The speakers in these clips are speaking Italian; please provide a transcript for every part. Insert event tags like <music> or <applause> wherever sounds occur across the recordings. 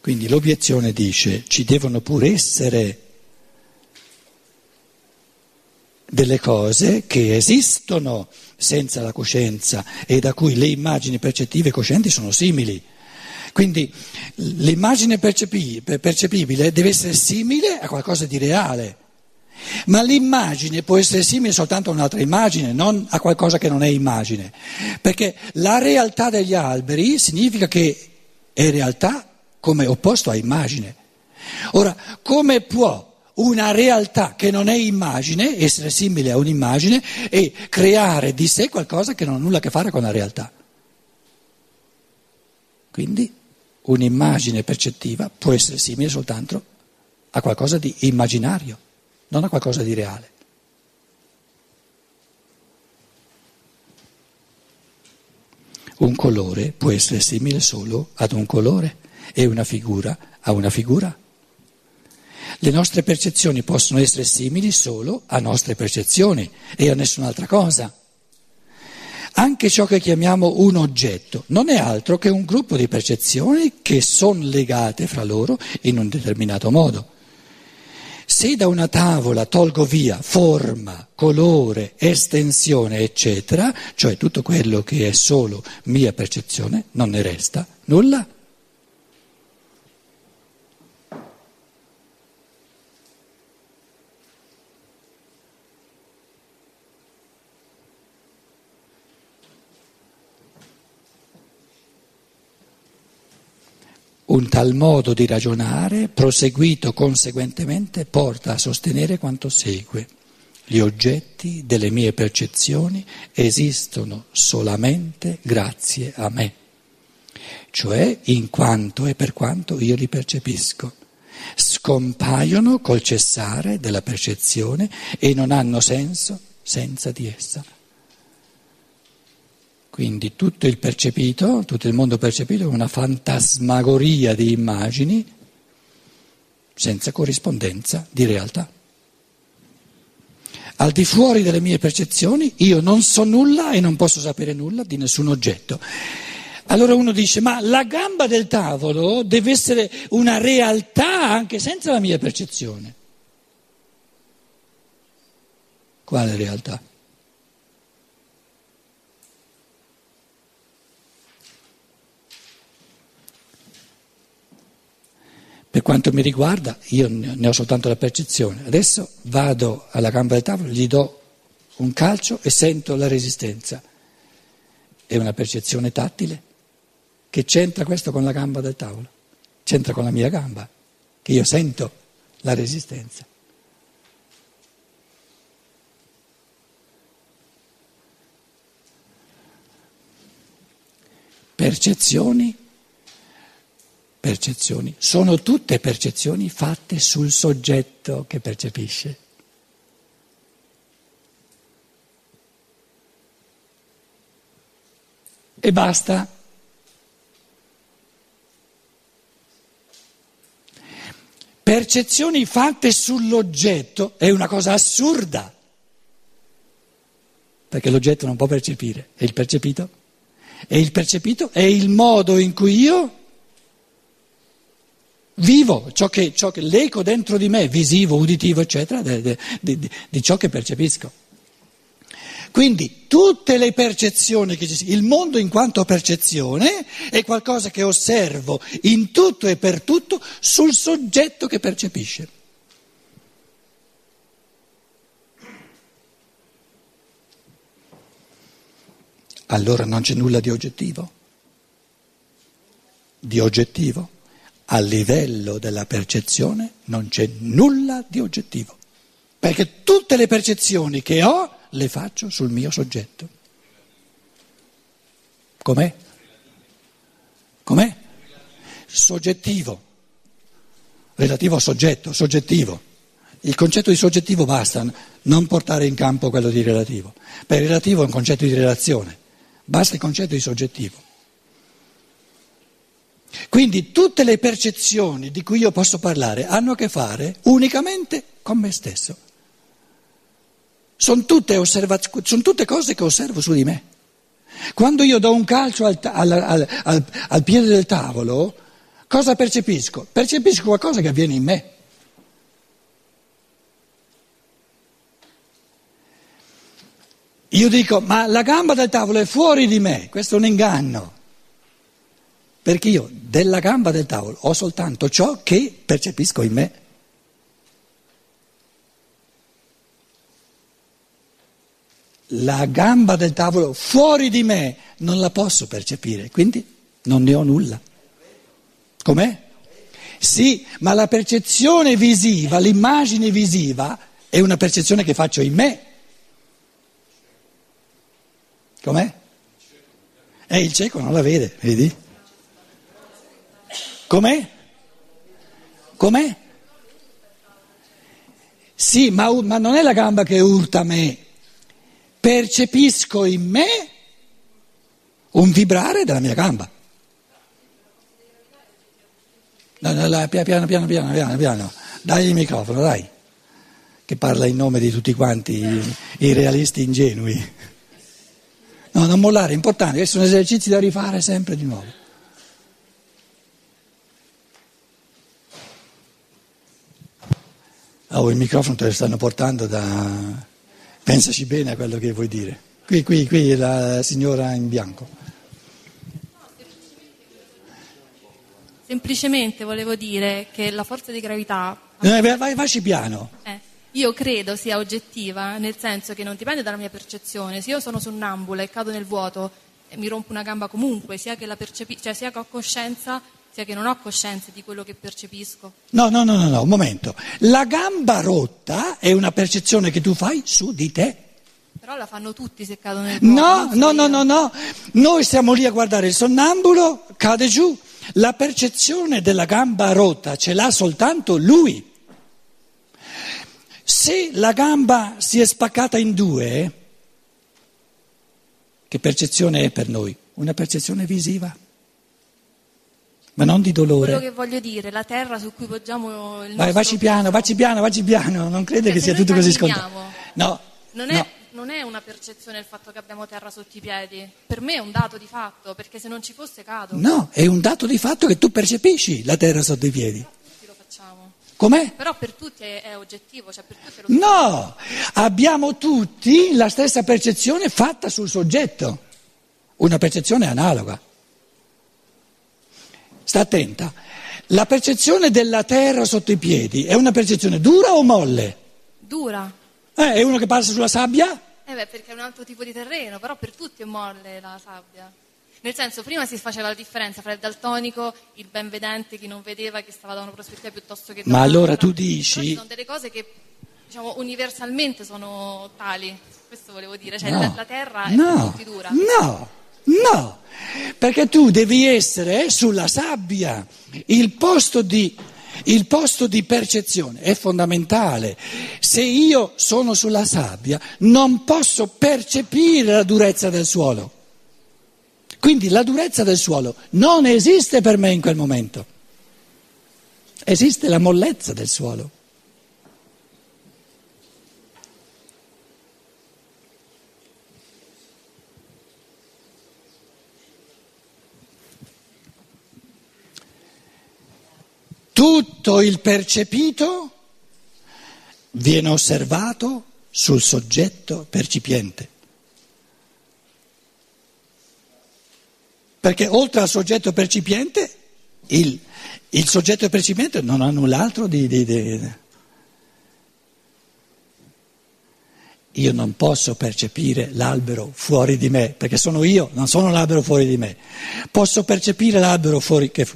Quindi l'obiezione dice ci devono pure essere delle cose che esistono senza la coscienza e da cui le immagini percettive e coscienti sono simili. Quindi l'immagine percepibile deve essere simile a qualcosa di reale, ma l'immagine può essere simile soltanto a un'altra immagine, non a qualcosa che non è immagine, perché la realtà degli alberi significa che è realtà come opposto a immagine. Ora, come può una realtà che non è immagine essere simile a un'immagine e creare di sé qualcosa che non ha nulla a che fare con la realtà? Quindi un'immagine percettiva può essere simile soltanto a qualcosa di immaginario, non a qualcosa di reale. Un colore può essere simile solo ad un colore e una figura a una figura. Le nostre percezioni possono essere simili solo a nostre percezioni e a nessun'altra cosa. Anche ciò che chiamiamo un oggetto non è altro che un gruppo di percezioni che sono legate fra loro in un determinato modo. Se da una tavola tolgo via forma, colore, estensione, eccetera, cioè tutto quello che è solo mia percezione, non ne resta nulla. Un tal modo di ragionare, proseguito conseguentemente, porta a sostenere quanto segue. Gli oggetti delle mie percezioni esistono solamente grazie a me, cioè in quanto e per quanto io li percepisco. Scompaiono col cessare della percezione e non hanno senso senza di essa. Quindi tutto il percepito, tutto il mondo percepito è una fantasmagoria di immagini senza corrispondenza di realtà. Al di fuori delle mie percezioni io non so nulla e non posso sapere nulla di nessun oggetto. Allora uno dice, ma la gamba del tavolo deve essere una realtà anche senza la mia percezione. Quale realtà? Per quanto mi riguarda, io ne ho soltanto la percezione. Adesso vado alla gamba del tavolo, gli do un calcio e sento la resistenza. È una percezione tattile? Che c'entra questo con la gamba del tavolo? C'entra con la mia gamba, che io sento la resistenza. Percezioni percezioni, sono tutte percezioni fatte sul soggetto che percepisce. E basta. Percezioni fatte sull'oggetto è una cosa assurda, perché l'oggetto non può percepire, è il percepito. E il percepito è il modo in cui io vivo, ciò che, ciò che l'eco dentro di me, visivo, uditivo, eccetera, di, di, di ciò che percepisco. Quindi tutte le percezioni che ci sono, il mondo in quanto percezione è qualcosa che osservo in tutto e per tutto sul soggetto che percepisce. Allora non c'è nulla di oggettivo? Di oggettivo? A livello della percezione non c'è nulla di oggettivo, perché tutte le percezioni che ho le faccio sul mio soggetto. Com'è? Com'è? Soggettivo, relativo al soggetto, soggettivo. Il concetto di soggettivo basta, non portare in campo quello di relativo. Per relativo è un concetto di relazione, basta il concetto di soggettivo. Quindi tutte le percezioni di cui io posso parlare hanno a che fare unicamente con me stesso. Sono tutte, osservaz- sono tutte cose che osservo su di me. Quando io do un calcio al, al, al, al piede del tavolo, Cosa percepisco? Percepisco qualcosa che avviene in me. Io dico, ma la gamba del tavolo è fuori di me, questo è un inganno, perché io della gamba del tavolo ho soltanto ciò che percepisco in me. La gamba del tavolo fuori di me non la posso percepire, quindi non ne ho nulla. Com'è? Sì, ma la percezione visiva, l'immagine visiva è una percezione che faccio in me. Com'è? Eh, il cieco non la vede, vedi? Com'è? Com'è? Sì, ma, ma non è la gamba che urta me. Percepisco in me un vibrare della mia gamba. No, no, no, piano, piano, piano, piano, piano. Dai il microfono, dai, che parla in nome di tutti quanti i, i realisti ingenui. No, non mollare, è importante, questi sono esercizi da rifare sempre di nuovo. Oh, il microfono te lo stanno portando da... Pensaci bene a quello che vuoi dire. Qui, qui, qui la signora in bianco. Semplicemente volevo dire che la forza di gravità... Eh, vai, vai, vai piano. Eh io credo sia oggettiva, nel senso che non dipende dalla mia percezione. Se io sono sonnambula e cado nel vuoto e mi rompo una gamba comunque, sia che, percepi- cioè sia che ho coscienza, sia che non ho coscienza di quello che percepisco. No, no, no, no, no, un momento. La gamba rotta è una percezione che tu fai su di te. Però la fanno tutti se cadono nel vuoto. No, no, no, no, no. Noi stiamo lì a guardare il sonnambulo, cade giù. La percezione della gamba rotta ce l'ha soltanto lui. Se la gamba si è spaccata in due, che percezione è per noi? Una percezione visiva, ma non di dolore. Quello che voglio dire, la terra su cui poggiamo il Vai, vacci piano, vacci piano, vacci piano, non crede che sia tutto così scontato. No, non è, no. non è una percezione il fatto che abbiamo terra sotto i piedi, per me è un dato di fatto, perché se non ci fosse cado. No, è un dato di fatto che tu percepisci la terra sotto i piedi. Com'è? Però per tutti è, è oggettivo, cioè per tutti è lo No, abbiamo tutti la stessa percezione fatta sul soggetto, una percezione analoga. Sta attenta, la percezione della terra sotto i piedi è una percezione dura o molle? Dura. Eh, è uno che passa sulla sabbia? Eh beh, perché è un altro tipo di terreno, però per tutti è molle la sabbia. Nel senso, prima si faceva la differenza fra il daltonico, il ben vedente, chi non vedeva, che stava da una prospettiva piuttosto che da Ma allora tu dici... Però ci sono delle cose che, diciamo, universalmente sono tali. Questo volevo dire. Cioè, no. la, la, terra è no. più dura. No, no. Perché tu devi essere sulla sabbia. Il posto di il posto di percezione è fondamentale. Se io sono sulla sabbia non posso percepire la durezza del suolo. Quindi la durezza del suolo non esiste per me in quel momento, esiste la mollezza del suolo. Tutto il percepito viene osservato sul soggetto percipiente. Perché oltre al soggetto percipiente, il, il soggetto percipiente non ha null'altro di, di, di... Io non posso percepire l'albero fuori di me, perché sono io, non sono l'albero fuori di me. Posso percepire l'albero fuori, che,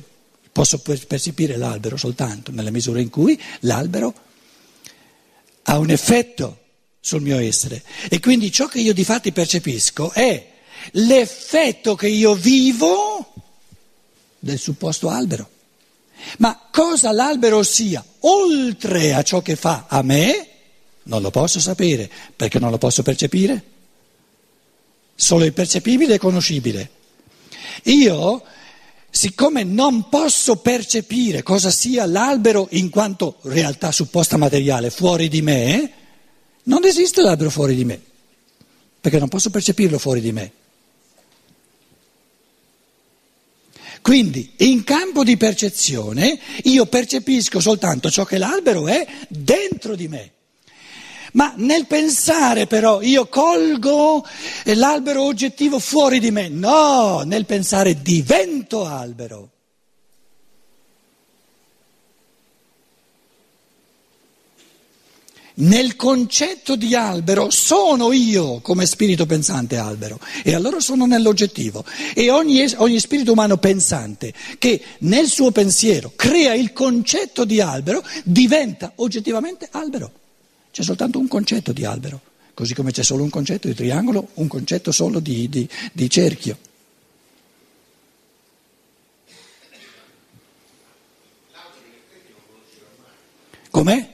posso percepire l'albero soltanto nella misura in cui l'albero ha un effetto sul mio essere. E quindi ciò che io di fatti percepisco è l'effetto che io vivo del supposto albero. Ma cosa l'albero sia, oltre a ciò che fa a me, non lo posso sapere, perché non lo posso percepire. Solo il percepibile è conoscibile. Io, siccome non posso percepire cosa sia l'albero in quanto realtà supposta materiale fuori di me, non esiste l'albero fuori di me, perché non posso percepirlo fuori di me. Quindi in campo di percezione io percepisco soltanto ciò che l'albero è dentro di me. Ma nel pensare però io colgo l'albero oggettivo fuori di me. No, nel pensare divento albero. Nel concetto di albero sono io come spirito pensante albero e allora sono nell'oggettivo e ogni, ogni, spirito umano pensante che nel suo pensiero crea il concetto di albero diventa oggettivamente albero. C'è soltanto un concetto di albero, così come c'è solo un concetto di triangolo, un concetto solo di, di, di cerchio. Com'è?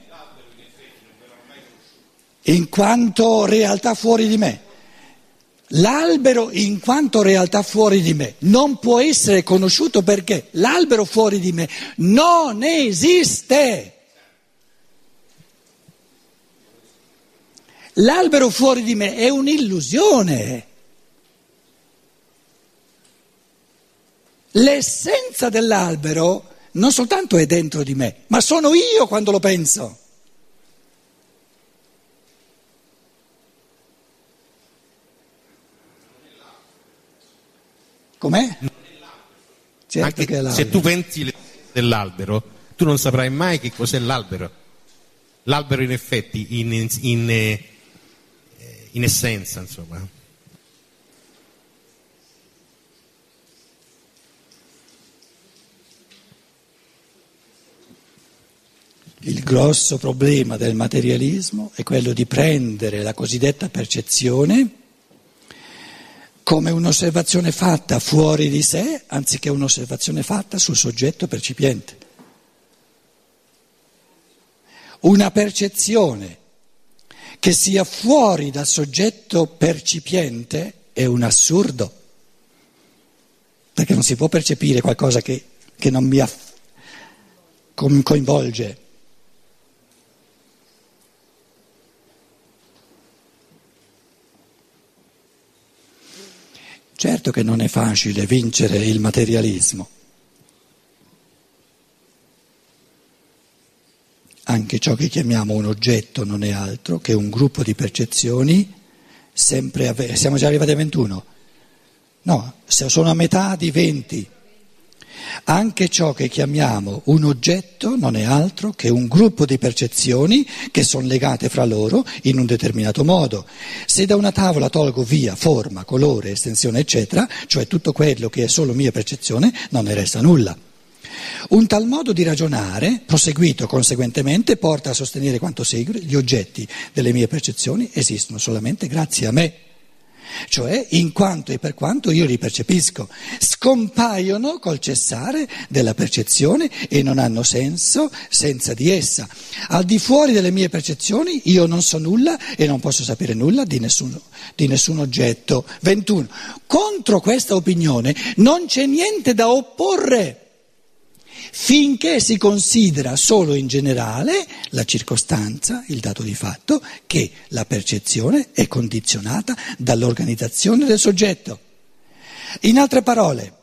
in quanto realtà fuori di me. L'albero in quanto realtà fuori di me non può essere conosciuto perché l'albero fuori di me non esiste. L'albero fuori di me è un'illusione. L'essenza dell'albero non soltanto è dentro di me, ma sono io quando lo penso. Com'è? Certo Anche se tu pensi dell'albero, tu non saprai mai che cos'è l'albero. L'albero in effetti, in, in, in, eh, in essenza, insomma. Il grosso problema del materialismo è quello di prendere la cosiddetta percezione come un'osservazione fatta fuori di sé anziché un'osservazione fatta sul soggetto percipiente. Una percezione che sia fuori dal soggetto percipiente è un assurdo, perché non si può percepire qualcosa che, che non mi coinvolge. Certo che non è facile vincere il materialismo. Anche ciò che chiamiamo un oggetto non è altro che un gruppo di percezioni sempre a... Siamo già arrivati a 21? No, sono a metà di 20. Anche ciò che chiamiamo un oggetto non è altro che un gruppo di percezioni che sono legate fra loro in un determinato modo. Se da una tavola tolgo via forma, colore, estensione, eccetera, cioè tutto quello che è solo mia percezione, non ne resta nulla. Un tal modo di ragionare, proseguito conseguentemente, porta a sostenere quanto segue, gli oggetti delle mie percezioni esistono solamente grazie a me cioè in quanto e per quanto io li percepisco, scompaiono col cessare della percezione e non hanno senso senza di essa. Al di fuori delle mie percezioni io non so nulla e non posso sapere nulla di nessun, di nessun oggetto. 21. Contro questa opinione non c'è niente da opporre finché si considera solo in generale la circostanza, il dato di fatto, che la percezione è condizionata dall'organizzazione del soggetto. In altre parole,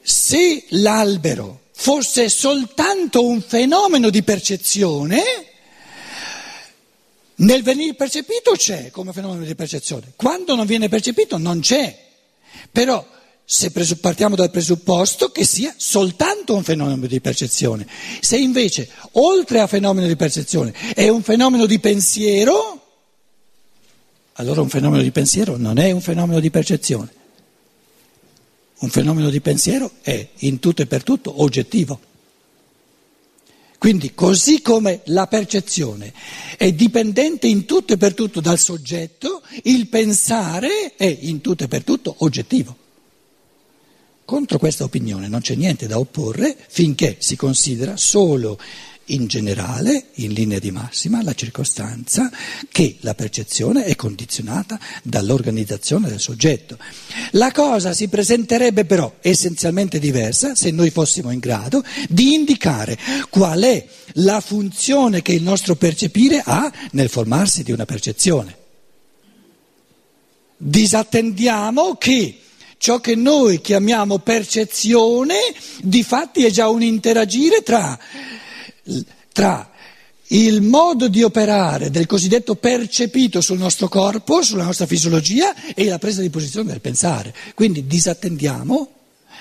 se l'albero fosse soltanto un fenomeno di percezione, nel venire percepito c'è come fenomeno di percezione, quando non viene percepito non c'è. Però se partiamo dal presupposto che sia soltanto un fenomeno di percezione. Se invece, oltre a fenomeno di percezione, è un fenomeno di pensiero, allora un fenomeno di pensiero non è un fenomeno di percezione. Un fenomeno di pensiero è in tutto e per tutto oggettivo. Quindi così come la percezione è dipendente in tutto e per tutto dal soggetto, il pensare è in tutto e per tutto oggettivo. Contro questa opinione non c'è niente da opporre finché si considera solo in generale, in linea di massima, la circostanza che la percezione è condizionata dall'organizzazione del soggetto. La cosa si presenterebbe però essenzialmente diversa se noi fossimo in grado di indicare qual è la funzione che il nostro percepire ha nel formarsi di una percezione. Disattendiamo che ciò che noi chiamiamo percezione, di fatti è già un interagire tra, tra il modo di operare del cosiddetto percepito sul nostro corpo, sulla nostra fisiologia e la presa di posizione del pensare. Quindi disattendiamo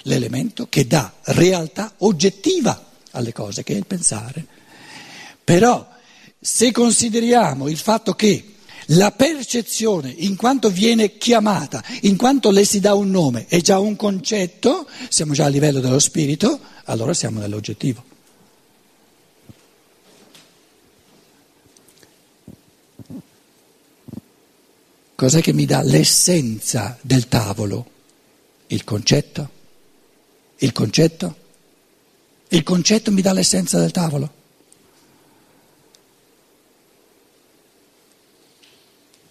l'elemento che dà realtà oggettiva alle cose, che è il pensare. Però se consideriamo il fatto che la percezione, in quanto viene chiamata, in quanto le si dà un nome, è già un concetto, siamo già a livello dello spirito, allora siamo nell'oggettivo. Cos'è che mi dà l'essenza del tavolo? Il concetto? Il concetto? Il concetto mi dà l'essenza del tavolo?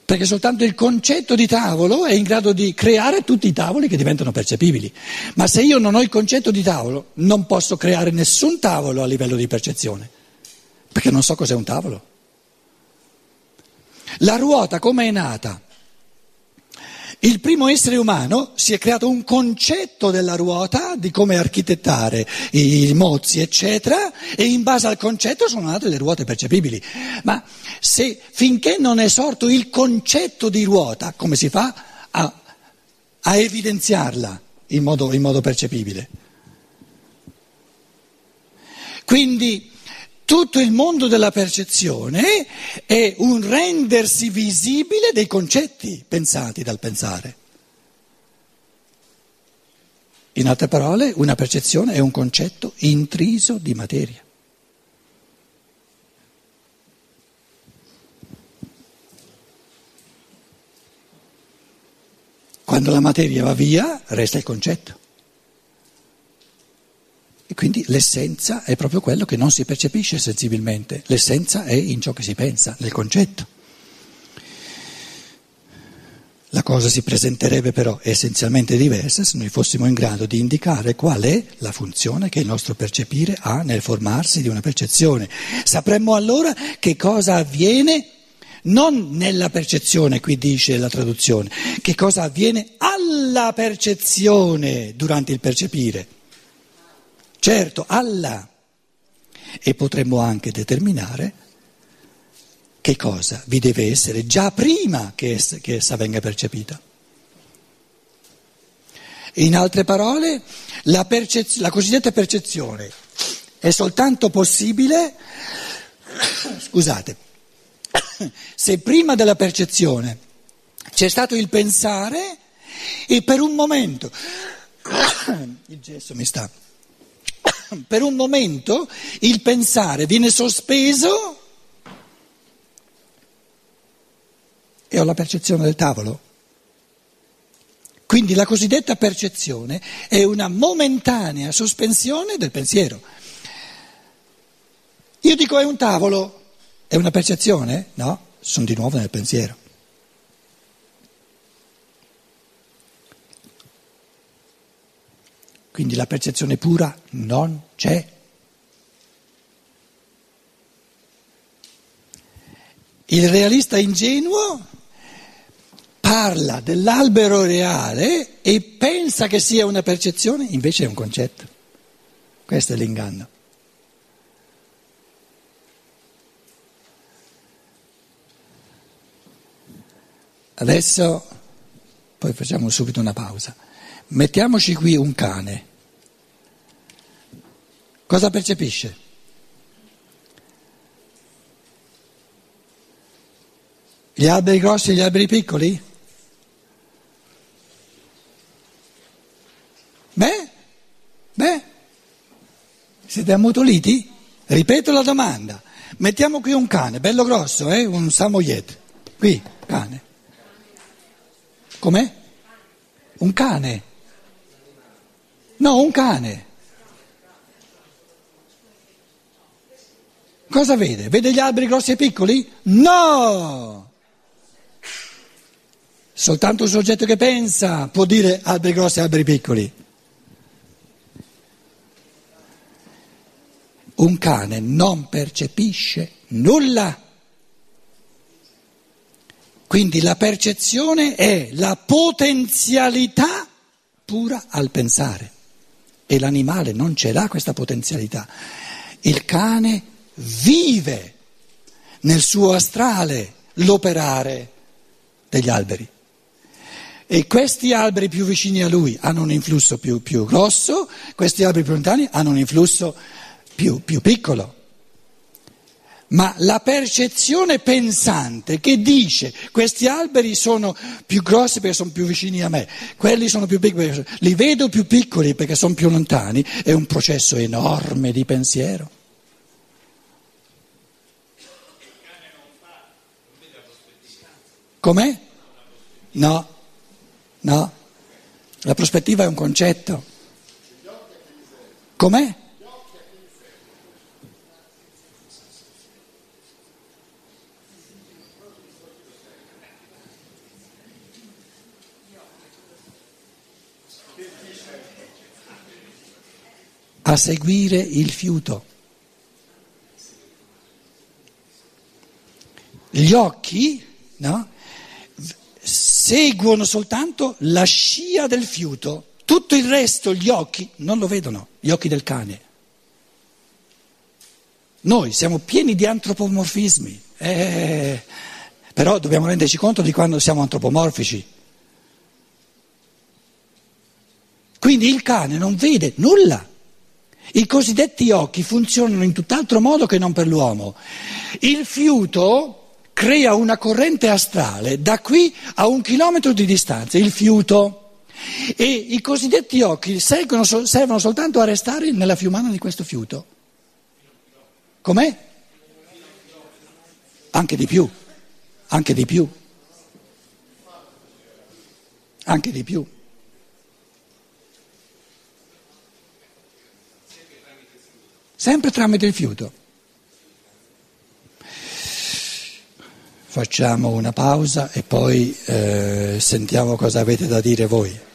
Perché soltanto il concetto di tavolo è in grado di creare tutti i tavoli che diventano percepibili. Ma se io non ho il concetto di tavolo, non posso creare nessun tavolo a livello di percezione, perché non so cos'è un tavolo. La ruota come è nata? Il primo essere umano si è creato un concetto della ruota, di come architettare i mozzi, eccetera, e in base al concetto sono nate le ruote percepibili. Ma se finché non è sorto il concetto di ruota, come si fa a, a evidenziarla in modo, in modo percepibile? Quindi tutto il mondo della percezione è un rendersi visibile dei concetti pensati dal pensare. In altre parole, una percezione è un concetto intriso di materia. Quando la materia va via, resta il concetto. E quindi l'essenza è proprio quello che non si percepisce sensibilmente, l'essenza è in ciò che si pensa, nel concetto. La cosa si presenterebbe però essenzialmente diversa se noi fossimo in grado di indicare qual è la funzione che il nostro percepire ha nel formarsi di una percezione. Sapremmo allora che cosa avviene non nella percezione, qui dice la traduzione, che cosa avviene alla percezione durante il percepire. Certo, Allah. E potremmo anche determinare che cosa vi deve essere già prima che essa, che essa venga percepita. In altre parole, la, percez- la cosiddetta percezione è soltanto possibile, <coughs> scusate, <coughs> se prima della percezione c'è stato il pensare e per un momento, <coughs> il gesso mi sta per un momento il pensare viene sospeso e ho la percezione del tavolo. Quindi la cosiddetta percezione è una momentanea sospensione del pensiero. Io dico è un tavolo, è una percezione? No, sono di nuovo nel pensiero. Quindi la percezione pura non c'è. Il realista ingenuo parla dell'albero reale e pensa che sia una percezione, invece è un concetto. Questo è l'inganno. Adesso, poi facciamo subito una pausa. Mettiamoci qui un cane. Cosa percepisce? Gli alberi grossi e gli alberi piccoli? Beh, beh, siete ammutoliti? Ripeto la domanda. Mettiamo qui un cane, bello grosso, eh? un samoyed. Qui, cane. Com'è? Un cane. No, un cane. Cosa vede? Vede gli alberi grossi e piccoli? No! Soltanto un soggetto che pensa può dire alberi grossi e alberi piccoli. Un cane non percepisce nulla. Quindi la percezione è la potenzialità pura al pensare e l'animale non ce l'ha questa potenzialità. Il cane vive nel suo astrale l'operare degli alberi. E questi alberi più vicini a lui hanno un influsso più, più grosso, questi alberi più lontani hanno un influsso più, più piccolo. Ma la percezione pensante che dice questi alberi sono più grossi perché sono più vicini a me, quelli sono più piccoli li vedo più piccoli perché sono più lontani, è un processo enorme di pensiero. Com'è? No, no, la prospettiva è un concetto. Com'è? a seguire il fiuto. Gli occhi no, seguono soltanto la scia del fiuto, tutto il resto gli occhi non lo vedono, gli occhi del cane. Noi siamo pieni di antropomorfismi, eh, però dobbiamo renderci conto di quando siamo antropomorfici. Quindi il cane non vede nulla. I cosiddetti occhi funzionano in tutt'altro modo che non per l'uomo. Il fiuto crea una corrente astrale da qui a un chilometro di distanza, il fiuto. E i cosiddetti occhi servono, servono soltanto a restare nella fiumana di questo fiuto. Com'è? Anche di più, anche di più, anche di più. sempre tramite il fiuto. Facciamo una pausa e poi eh, sentiamo cosa avete da dire voi.